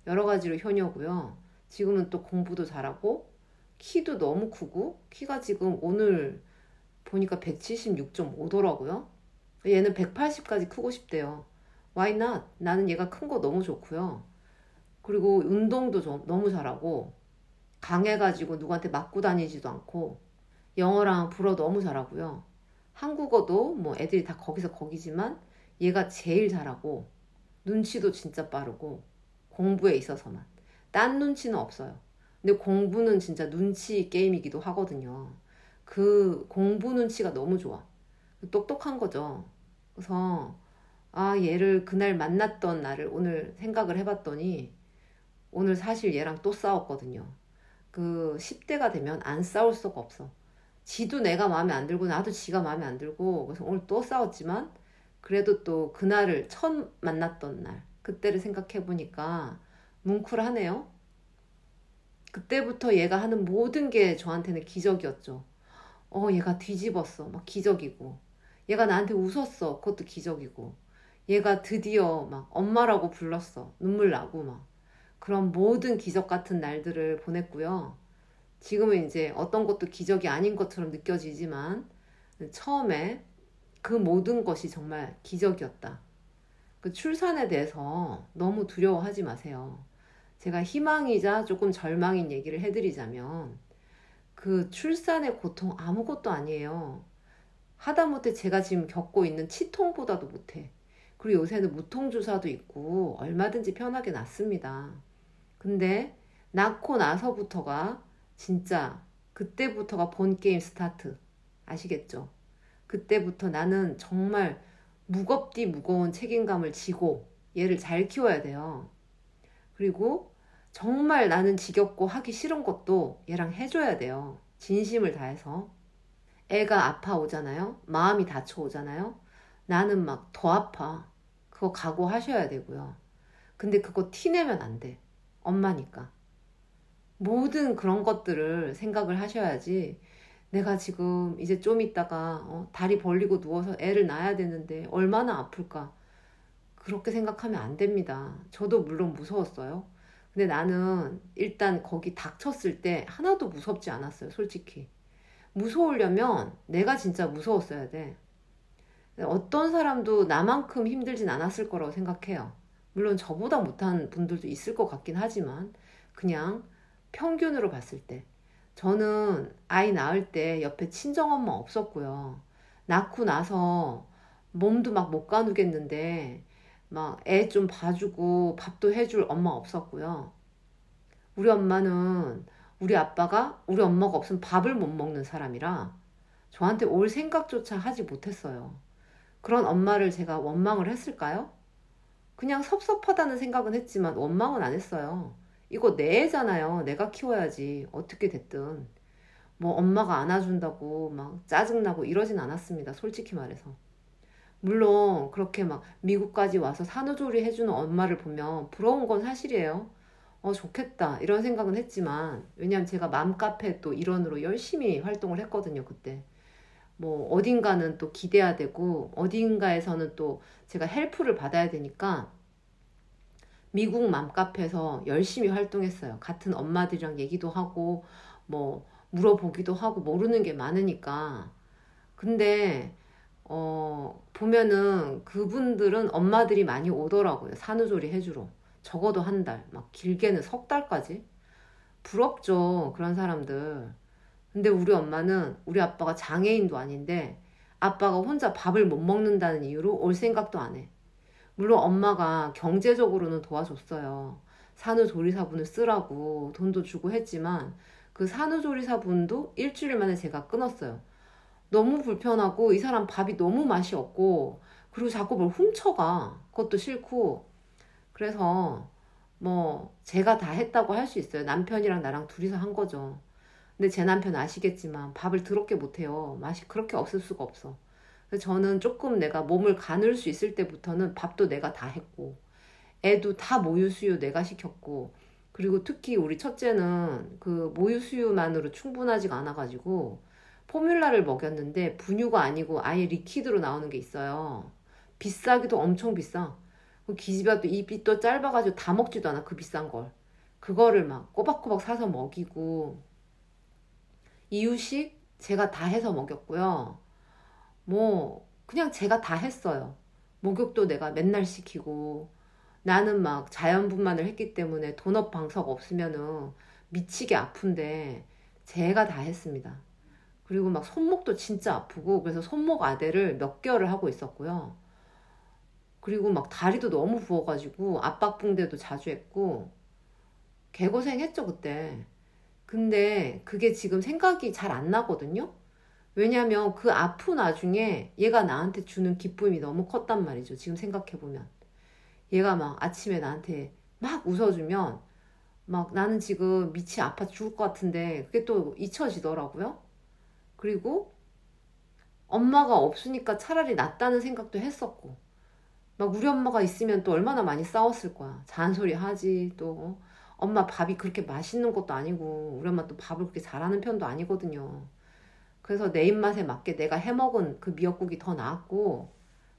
여러 가지로 효녀고요. 지금은 또 공부도 잘하고 키도 너무 크고 키가 지금 오늘 보니까 176.5더라고요. 얘는 180까지 크고 싶대요. Why not? 나는 얘가 큰 거 너무 좋고요. 그리고 운동도 좀 너무 잘하고 강해가지고 누구한테 맞고 다니지도 않고 영어랑 불어 너무 잘하고요. 한국어도 뭐 애들이 다 거기서 거기지만 얘가 제일 잘하고 눈치도 진짜 빠르고 공부에 있어서만 딴 눈치는 없어요. 근데 공부는 진짜 눈치 게임이기도 하거든요. 그 공부 눈치가 너무 좋아. 똑똑한 거죠. 그래서 아, 얘를 그날 만났던 날을 오늘 생각을 해봤더니 오늘 사실 얘랑 또 싸웠거든요. 그 10대가 되면 안 싸울 수가 없어. 지도 내가 마음에 안 들고 나도 지가 마음에 안 들고 그래서 오늘 또 싸웠지만 그래도 또 그날을 처음 만났던 날 그때를 생각해 보니까 뭉클하네요. 그때부터 얘가 하는 모든 게 저한테는 기적이었죠. 어, 얘가 뒤집었어. 막 기적이고. 얘가 나한테 웃었어. 그것도 기적이고. 얘가 드디어 막 엄마라고 불렀어. 눈물 나고 막. 그런 모든 기적 같은 날들을 보냈고요. 지금은 이제 어떤 것도 기적이 아닌 것처럼 느껴지지만 처음에 그 모든 것이 정말 기적이었다. 그 출산에 대해서 너무 두려워하지 마세요. 제가 희망이자 조금 절망인 얘기를 해드리자면 그 출산의 고통 아무것도 아니에요. 하다못해 제가 지금 겪고 있는 치통보다도 못해. 그리고 요새는 무통주사도 있고 얼마든지 편하게 낫습니다. 근데 낳고 나서부터가 진짜 그때부터가 본 게임 스타트. 아시겠죠? 그때부터 나는 정말 무겁디 무거운 책임감을 지고 얘를 잘 키워야 돼요. 그리고 정말 나는 지겹고 하기 싫은 것도 얘랑 해줘야 돼요. 진심을 다해서. 애가 아파오잖아요. 마음이 다쳐오잖아요. 나는 막 더 아파. 그거 각오하셔야 되고요. 근데 그거 티내면 안 돼. 엄마니까. 모든 그런 것들을 생각을 하셔야지. 내가 지금 이제 좀 있다가 어, 다리 벌리고 누워서 애를 낳아야 되는데 얼마나 아플까. 그렇게 생각하면 안 됩니다. 저도 물론 무서웠어요. 근데 나는 일단 거기 닥쳤을 때 하나도 무섭지 않았어요, 솔직히. 무서우려면 내가 진짜 무서웠어야 돼. 어떤 사람도 나만큼 힘들진 않았을 거라고 생각해요. 물론 저보다 못한 분들도 있을 것 같긴 하지만 그냥 평균으로 봤을 때 저는 아이 낳을 때 옆에 친정엄마 없었고요. 낳고 나서 몸도 막 못 가누겠는데 막 애 좀 봐주고 밥도 해줄 엄마 없었고요. 우리 엄마는 우리 아빠가 우리 엄마가 없으면 밥을 못 먹는 사람이라 저한테 올 생각조차 하지 못했어요. 그런 엄마를 제가 원망을 했을까요? 그냥 섭섭하다는 생각은 했지만 원망은 안 했어요. 이거 내 애잖아요. 내가 키워야지. 어떻게 됐든. 뭐 엄마가 안아준다고 막 짜증나고 이러진 않았습니다. 솔직히 말해서. 물론 그렇게 막 미국까지 와서 산후조리 해주는 엄마를 보면 부러운 건 사실이에요. 어, 좋겠다. 이런 생각은 했지만, 왜냐면 제가 맘카페 또 일원으로 열심히 활동을 했거든요, 그때. 뭐, 어딘가는 또 기대야 되고, 어딘가에서는 또 제가 헬프를 받아야 되니까, 미국 맘카페에서 열심히 활동했어요. 같은 엄마들이랑 얘기도 하고, 뭐, 물어보기도 하고, 모르는 게 많으니까. 근데, 어, 보면은 그분들은 엄마들이 많이 오더라고요. 산후조리 해주러. 적어도 한 달, 막 길게는 석 달까지. 부럽죠. 그런 사람들. 근데 우리 엄마는 우리 아빠가 장애인도 아닌데 아빠가 혼자 밥을 못 먹는다는 이유로 올 생각도 안 해. 물론 엄마가 경제적으로는 도와줬어요. 산후조리사분을 쓰라고 돈도 주고 했지만 그 산후조리사분도 일주일 만에 제가 끊었어요. 너무 불편하고 이 사람 밥이 너무 맛이 없고 그리고 자꾸 뭘 훔쳐가. 그것도 싫고 그래서 뭐 제가 다 했다고 할 수 있어요. 남편이랑 나랑 둘이서 한 거죠. 근데 제 남편 아시겠지만 밥을 더럽게 못해요. 맛이 그렇게 없을 수가 없어. 그래서 저는 조금 내가 몸을 가눌 수 있을 때부터는 밥도 내가 다 했고 애도 다 모유 수유 내가 시켰고 그리고 특히 우리 첫째는 그 모유 수유만으로 충분하지가 않아가지고 포뮬라를 먹였는데 분유가 아니고 아예 리퀴드로 나오는 게 있어요. 비싸기도 엄청 비싸. 그 기집애도 입이 또 짧아가지고 다 먹지도 않아 그 비싼 걸 그거를 막 꼬박꼬박 사서 먹이고 이유식 제가 다 해서 먹였고요 뭐 그냥 제가 다 했어요 목욕도 내가 맨날 시키고 나는 막 자연분만을 했기 때문에 돈업 방석 없으면은 미치게 아픈데 제가 다 했습니다 그리고 막 손목도 진짜 아프고 그래서 손목 아대를 몇 개월을 하고 있었고요 그리고 막 다리도 너무 부어가지고 압박붕대도 자주 했고 개고생했죠 그때. 근데 그게 지금 생각이 잘 안 나거든요. 왜냐면 그 아픈 와중에 얘가 나한테 주는 기쁨이 너무 컸단 말이죠. 지금 생각해보면. 얘가 막 아침에 나한테 막 웃어주면 막 나는 지금 밑이 아파 죽을 것 같은데 그게 또 잊혀지더라고요. 그리고 엄마가 없으니까 차라리 낫다는 생각도 했었고. 막 우리 엄마가 있으면 또 얼마나 많이 싸웠을 거야. 잔소리 하지, 또. 엄마 밥이 그렇게 맛있는 것도 아니고, 우리 엄마 또 밥을 그렇게 잘하는 편도 아니거든요. 그래서 내 입맛에 맞게 내가 해먹은 그 미역국이 더 나았고,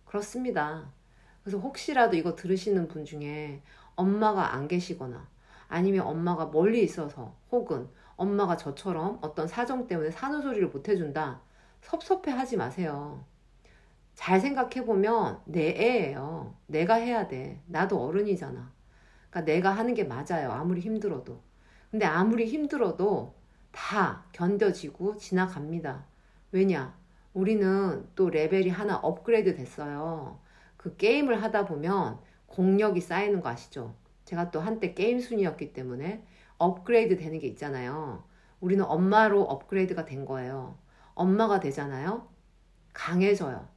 그렇습니다. 그래서 혹시라도 이거 들으시는 분 중에 엄마가 안 계시거나, 아니면 엄마가 멀리 있어서, 혹은 엄마가 저처럼 어떤 사정 때문에 산후조리를 못 해준다, 섭섭해 하지 마세요. 잘 생각해보면 내 애예요. 내가 해야 돼. 나도 어른이잖아. 그러니까 내가 하는 게 맞아요. 아무리 힘들어도. 근데 아무리 힘들어도 다 견뎌지고 지나갑니다. 왜냐? 우리는 또 레벨이 하나 업그레이드 됐어요. 그 게임을 하다 보면 공력이 쌓이는 거 아시죠? 제가 또 한때 게임 순이었기 때문에 업그레이드 되는 게 있잖아요. 우리는 엄마로 업그레이드가 된 거예요. 엄마가 되잖아요. 강해져요.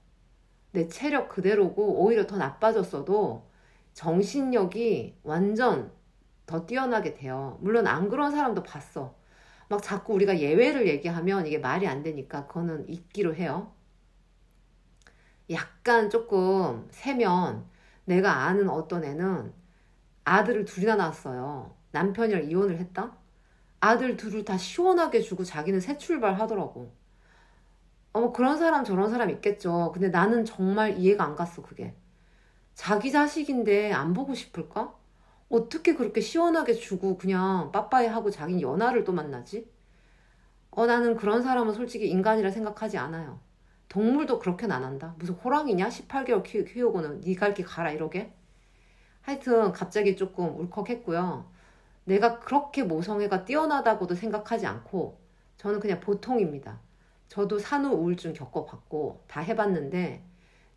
내 체력 그대로고 오히려 더 나빠졌어도 정신력이 완전 더 뛰어나게 돼요. 물론 안 그런 사람도 봤어. 막 자꾸 우리가 예외를 얘기하면 이게 말이 안 되니까 그거는 잊기로 해요. 약간 조금 세면 내가 아는 어떤 애는 아들을 둘이나 낳았어요. 남편이랑 이혼을 했다? 아들 둘을 다 시원하게 주고 자기는 새 출발 하더라고. 어, 그런 사람 저런 사람 있겠죠. 근데 나는 정말 이해가 안 갔어, 그게. 자기 자식인데 안 보고 싶을까? 어떻게 그렇게 시원하게 주고 그냥 빠빠이 하고 자기는 연하를 또 만나지? 어, 나는 그런 사람은 솔직히 인간이라 생각하지 않아요. 동물도 그렇게는 안 한다. 무슨 호랑이냐? 18개월 키, 키우고는 니 갈 길 가라 이러게? 하여튼 갑자기 조금 울컥했고요. 내가 그렇게 모성애가 뛰어나다고도 생각하지 않고 저는 그냥 보통입니다. 저도 산후 우울증 겪어봤고 다 해봤는데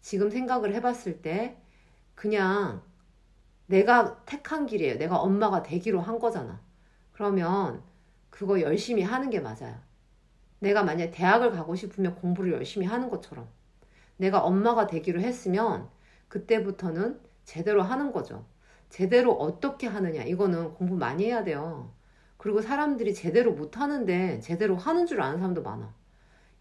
지금 생각을 해봤을 때 그냥 내가 택한 길이에요. 내가 엄마가 되기로 한 거잖아. 그러면 그거 열심히 하는 게 맞아요. 내가 만약 대학을 가고 싶으면 공부를 열심히 하는 것처럼 내가 엄마가 되기로 했으면 그때부터는 제대로 하는 거죠. 제대로 어떻게 하느냐 이거는 공부 많이 해야 돼요. 그리고 사람들이 제대로 못 하는데 제대로 하는 줄 아는 사람도 많아.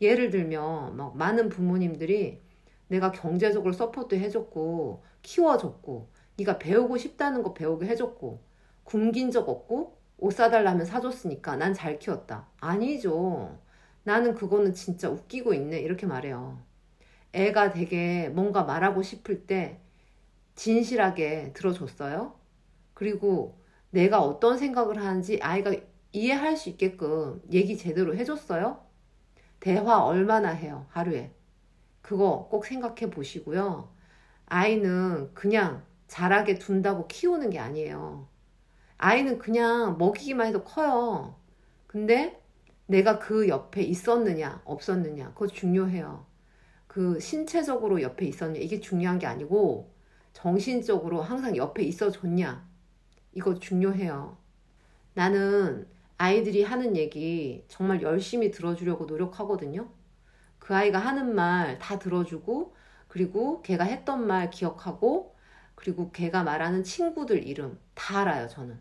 예를 들면 막 많은 부모님들이 내가 경제적으로 support 해줬고 키워줬고 네가 배우고 싶다는 거 배우게 해줬고 굶긴 적 없고 옷 사달라면 사줬으니까 난 잘 키웠다. 아니죠. 나는 그거는 진짜 웃기고 있네. 이렇게 말해요. 애가 되게 뭔가 말하고 싶을 때 진실하게 들어줬어요. 그리고 내가 어떤 생각을 하는지 아이가 이해할 수 있게끔 얘기 제대로 해줬어요. 대화 얼마나 해요, 하루에. 그거 꼭 생각해 보시고요. 아이는 그냥 자라게 둔다고 키우는 게 아니에요. 아이는 그냥 먹이기만 해도 커요. 근데 내가 그 옆에 있었느냐, 없었느냐, 그거 중요해요. 그 신체적으로 옆에 있었냐, 이게 중요한 게 아니고, 정신적으로 항상 옆에 있어 줬냐, 이거 중요해요. 나는 아이들이 하는 얘기 정말 열심히 들어주려고 노력하거든요. 그 아이가 하는 말 다 들어주고, 그리고 걔가 했던 말 기억하고, 그리고 걔가 말하는 친구들 이름 다 알아요, 저는.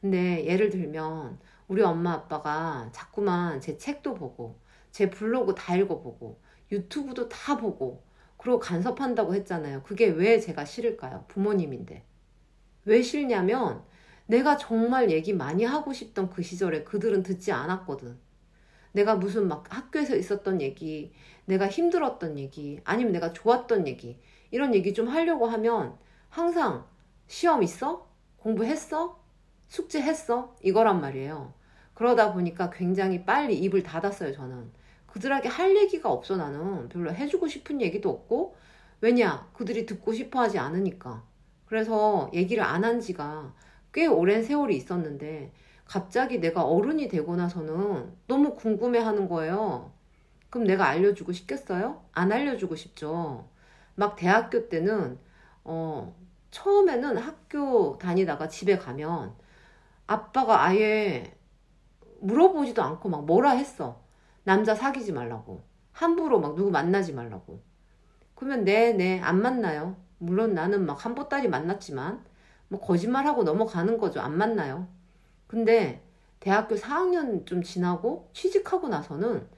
근데 예를 들면, 우리 엄마 아빠가 자꾸만 제 책도 보고, 제 블로그 다 읽어보고, 유튜브도 다 보고, 그리고 간섭한다고 했잖아요. 그게 왜 제가 싫을까요? 부모님인데. 왜 싫냐면, 내가 정말 얘기 많이 하고 싶던 그 시절에 그들은 듣지 않았거든. 내가 무슨 막 학교에서 있었던 얘기, 내가 힘들었던 얘기, 아니면 내가 좋았던 얘기, 이런 얘기 좀 하려고 하면 항상 시험 있어? 공부했어? 숙제했어? 이거란 말이에요. 그러다 보니까 굉장히 빨리 입을 닫았어요, 저는. 그들에게 할 얘기가 없어, 나는. 별로 해주고 싶은 얘기도 없고, 왜냐? 그들이 듣고 싶어 하지 않으니까. 그래서 얘기를 안 한 지가 꽤 오랜 세월이 있었는데, 갑자기 내가 어른이 되고 나서는 너무 궁금해 하는 거예요. 그럼 내가 알려주고 싶겠어요? 안 알려주고 싶죠. 막 대학교 때는, 어, 처음에는 학교 다니다가 집에 가면 아빠가 아예 물어보지도 않고 막 뭐라 했어. 남자 사귀지 말라고. 함부로 막 누구 만나지 말라고. 그러면 네, 네, 안 만나요. 물론 나는 막 한 보따리 만났지만 뭐 거짓말하고 넘어가는 거죠. 안 만나요. 근데 대학교 4학년 좀 지나고 취직하고 나서는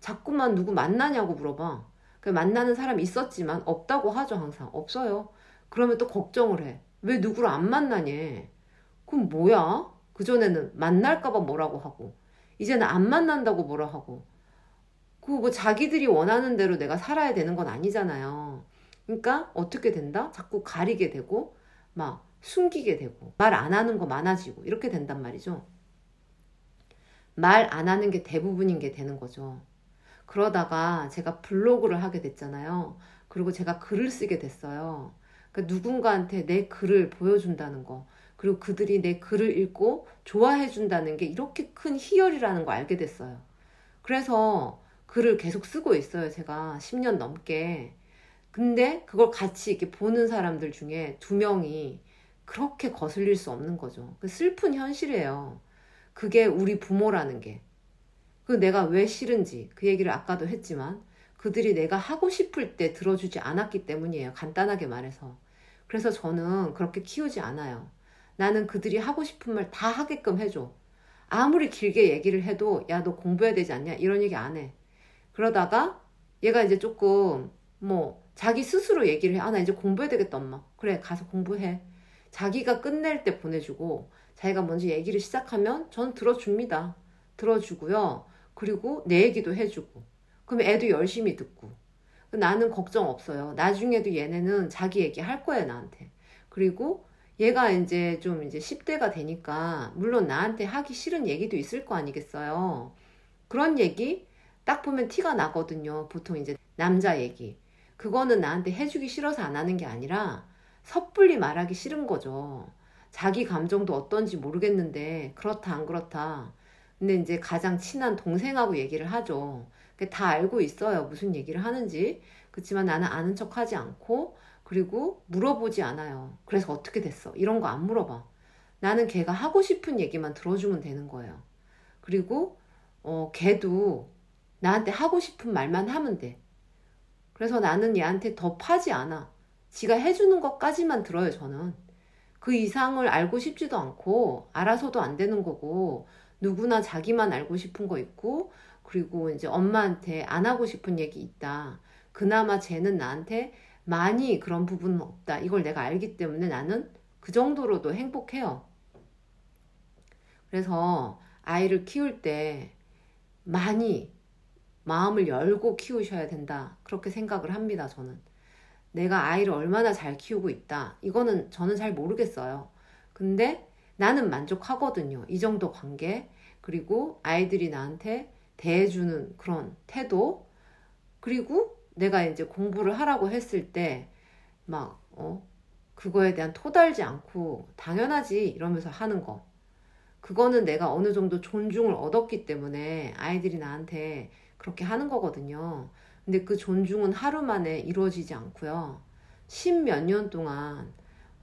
자꾸만 누구 만나냐고 물어봐. 그 만나는 사람 있었지만 없다고 하죠, 항상. 없어요. 그러면 또 걱정을 해. 왜 누구를 안 만나니? 그럼 뭐야? 그 전에는 만날까봐 뭐라고 하고, 이제는 안 만난다고 뭐라 하고, 그뭐 자기들이 원하는 대로 내가 살아야 되는 건 아니잖아요. 그러니까 어떻게 된다? 자꾸 가리게 되고, 막 숨기게 되고, 말 안 하는 거 많아지고, 이렇게 된단 말이죠. 말 안 하는 게 대부분인 게 되는 거죠. 그러다가 제가 블로그를 하게 됐잖아요. 그리고 제가 글을 쓰게 됐어요. 그러니까 누군가한테 내 글을 보여준다는 거. 그리고 그들이 내 글을 읽고 좋아해 준다는 게 이렇게 큰 희열이라는 걸 알게 됐어요. 그래서 글을 계속 쓰고 있어요. 제가 10년 넘게. 근데 그걸 같이 이렇게 보는 사람들 중에 두 명이 그렇게 거슬릴 수 없는 거죠. 그 슬픈 현실이에요. 그게 우리 부모라는 게. 그 내가 왜 싫은지 그 얘기를 아까도 했지만 그들이 내가 하고 싶을 때 들어주지 않았기 때문이에요. 간단하게 말해서. 그래서 저는 그렇게 키우지 않아요. 나는 그들이 하고 싶은 말 다 하게끔 해줘. 아무리 길게 얘기를 해도 야 너 공부해야 되지 않냐 이런 얘기 안 해. 그러다가 얘가 이제 조금 뭐 자기 스스로 얘기를 해. 아 나 이제 공부해야 되겠다 엄마. 그래 가서 공부해. 자기가 끝낼 때 보내주고 자기가 먼저 얘기를 시작하면 전 들어줍니다. 들어주고요. 그리고 내 얘기도 해주고. 그럼 애도 열심히 듣고. 나는 걱정 없어요. 나중에도 얘네는 자기 얘기 할 거야 나한테. 그리고 얘가 이제 좀 이제 10대가 되니까 물론 나한테 하기 싫은 얘기도 있을 거 아니겠어요. 그런 얘기 딱 보면 티가 나거든요. 보통 이제 남자 얘기. 그거는 나한테 해주기 싫어서 안 하는 게 아니라 섣불리 말하기 싫은 거죠. 자기 감정도 어떤지 모르겠는데 그렇다 안 그렇다. 근데 이제 가장 친한 동생하고 얘기를 하죠. 다 알고 있어요. 무슨 얘기를 하는지. 그렇지만 나는 아는 척 하지 않고 그리고 물어보지 않아요. 그래서 어떻게 됐어? 이런 거 안 물어봐. 나는 걔가 하고 싶은 얘기만 들어주면 되는 거예요. 그리고 어, 걔도 나한테 하고 싶은 말만 하면 돼. 그래서 나는 얘한테 더 파지 않아. 지가 해주는 것까지만 들어요, 저는. 그 이상을 알고 싶지도 않고, 알아서도 안 되는 거고, 누구나 자기만 알고 싶은 거 있고, 그리고 이제 엄마한테 안 하고 싶은 얘기 있다. 그나마 쟤는 나한테 많이 그런 부분은 없다. 이걸 내가 알기 때문에 나는 그 정도로도 행복해요. 그래서 아이를 키울 때 많이 마음을 열고 키우셔야 된다. 그렇게 생각을 합니다, 저는. 내가 아이를 얼마나 잘 키우고 있다. 이거는 저는 잘 모르겠어요. 근데 나는 만족하거든요. 이 정도 관계. 그리고 아이들이 나한테 대해주는 그런 태도. 그리고 내가 이제 공부를 하라고 했을 때, 막, 어, 그거에 대한 토달지 않고, 당연하지, 이러면서 하는 거. 그거는 내가 어느 정도 존중을 얻었기 때문에 아이들이 나한테 그렇게 하는 거거든요. 근데 그 존중은 하루 만에 이루어지지 않고요. 십몇 년 동안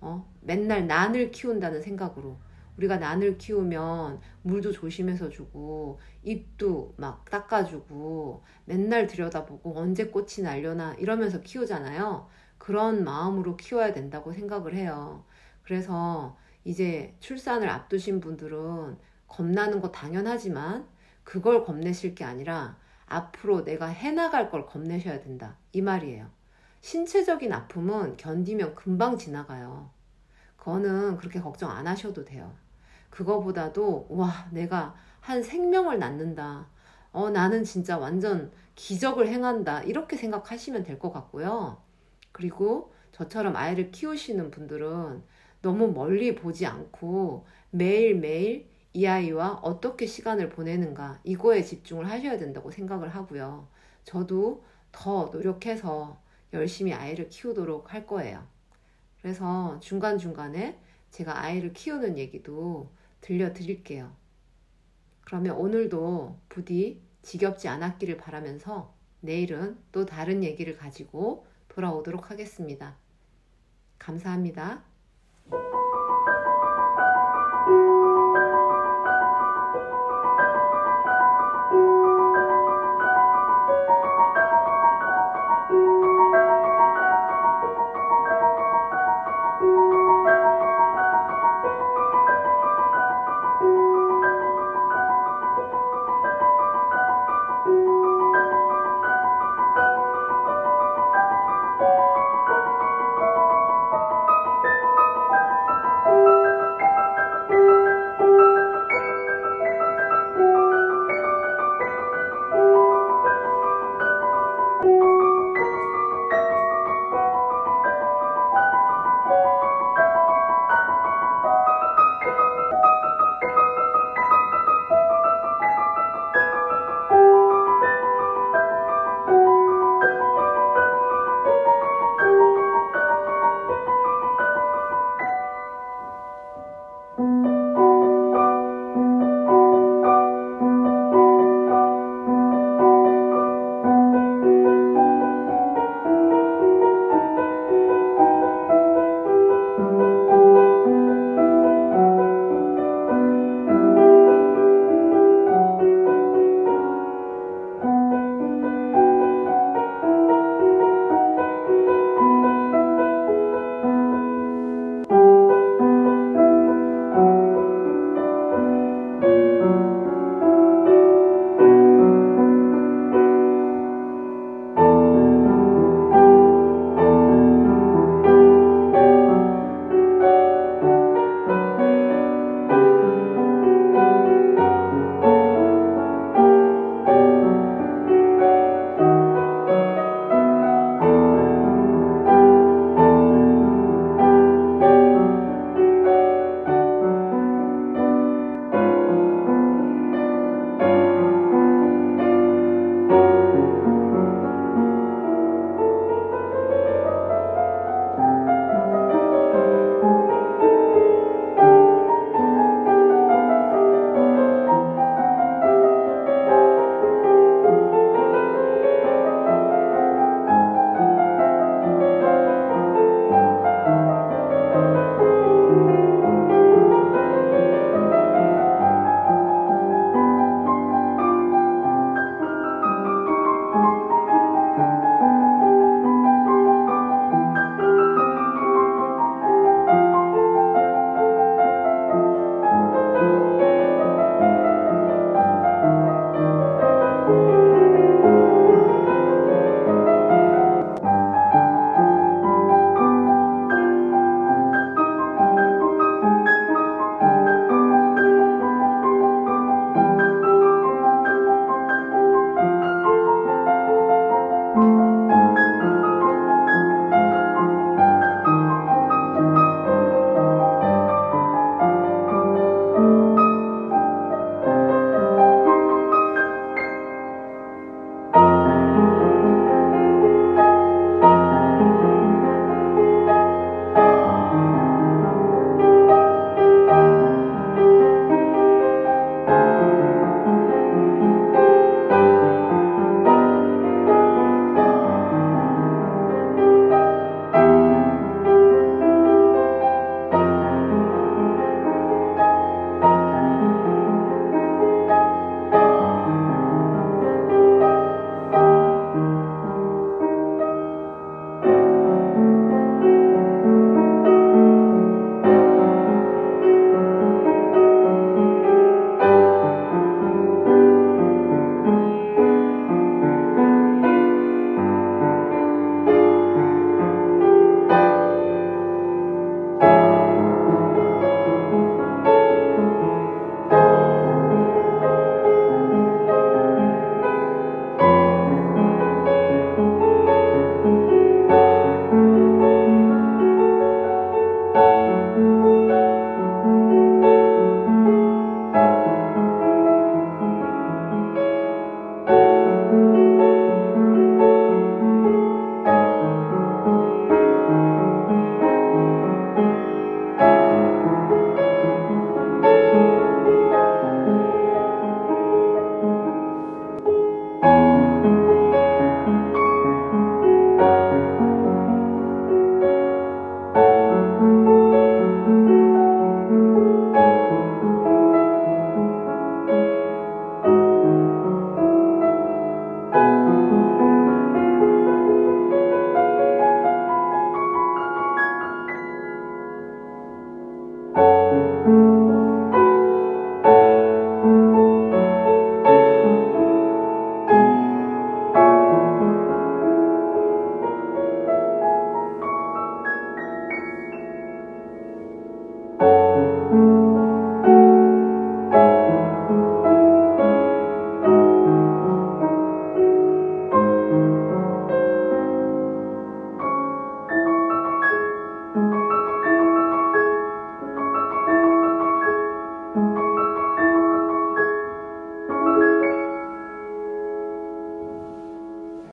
어, 맨날 난을 키운다는 생각으로 우리가 난을 키우면 물도 조심해서 주고 입도 막 닦아주고 맨날 들여다보고 언제 꽃이 날려나 이러면서 키우잖아요. 그런 마음으로 키워야 된다고 생각을 해요. 그래서 이제 출산을 앞두신 분들은 겁나는 거 당연하지만 그걸 겁내실 게 아니라 앞으로 내가 해나갈 걸 겁내셔야 된다. 이 말이에요. 신체적인 아픔은 견디면 금방 지나가요. 그거는 그렇게 걱정 안 하셔도 돼요. 그거보다도, 와, 내가 한 생명을 낳는다. 어, 나는 진짜 완전 기적을 행한다. 이렇게 생각하시면 될 것 같고요. 그리고 저처럼 아이를 키우시는 분들은 너무 멀리 보지 않고 매일매일 이 아이와 어떻게 시간을 보내는가 이거에 집중을 하셔야 된다고 생각을 하고요. 저도 더 노력해서 열심히 아이를 키우도록 할 거예요. 그래서 중간중간에 제가 아이를 키우는 얘기도 들려드릴게요. 그러면 오늘도 부디 지겹지 않았기를 바라면서 내일은 또 다른 얘기를 가지고 돌아오도록 하겠습니다. 감사합니다.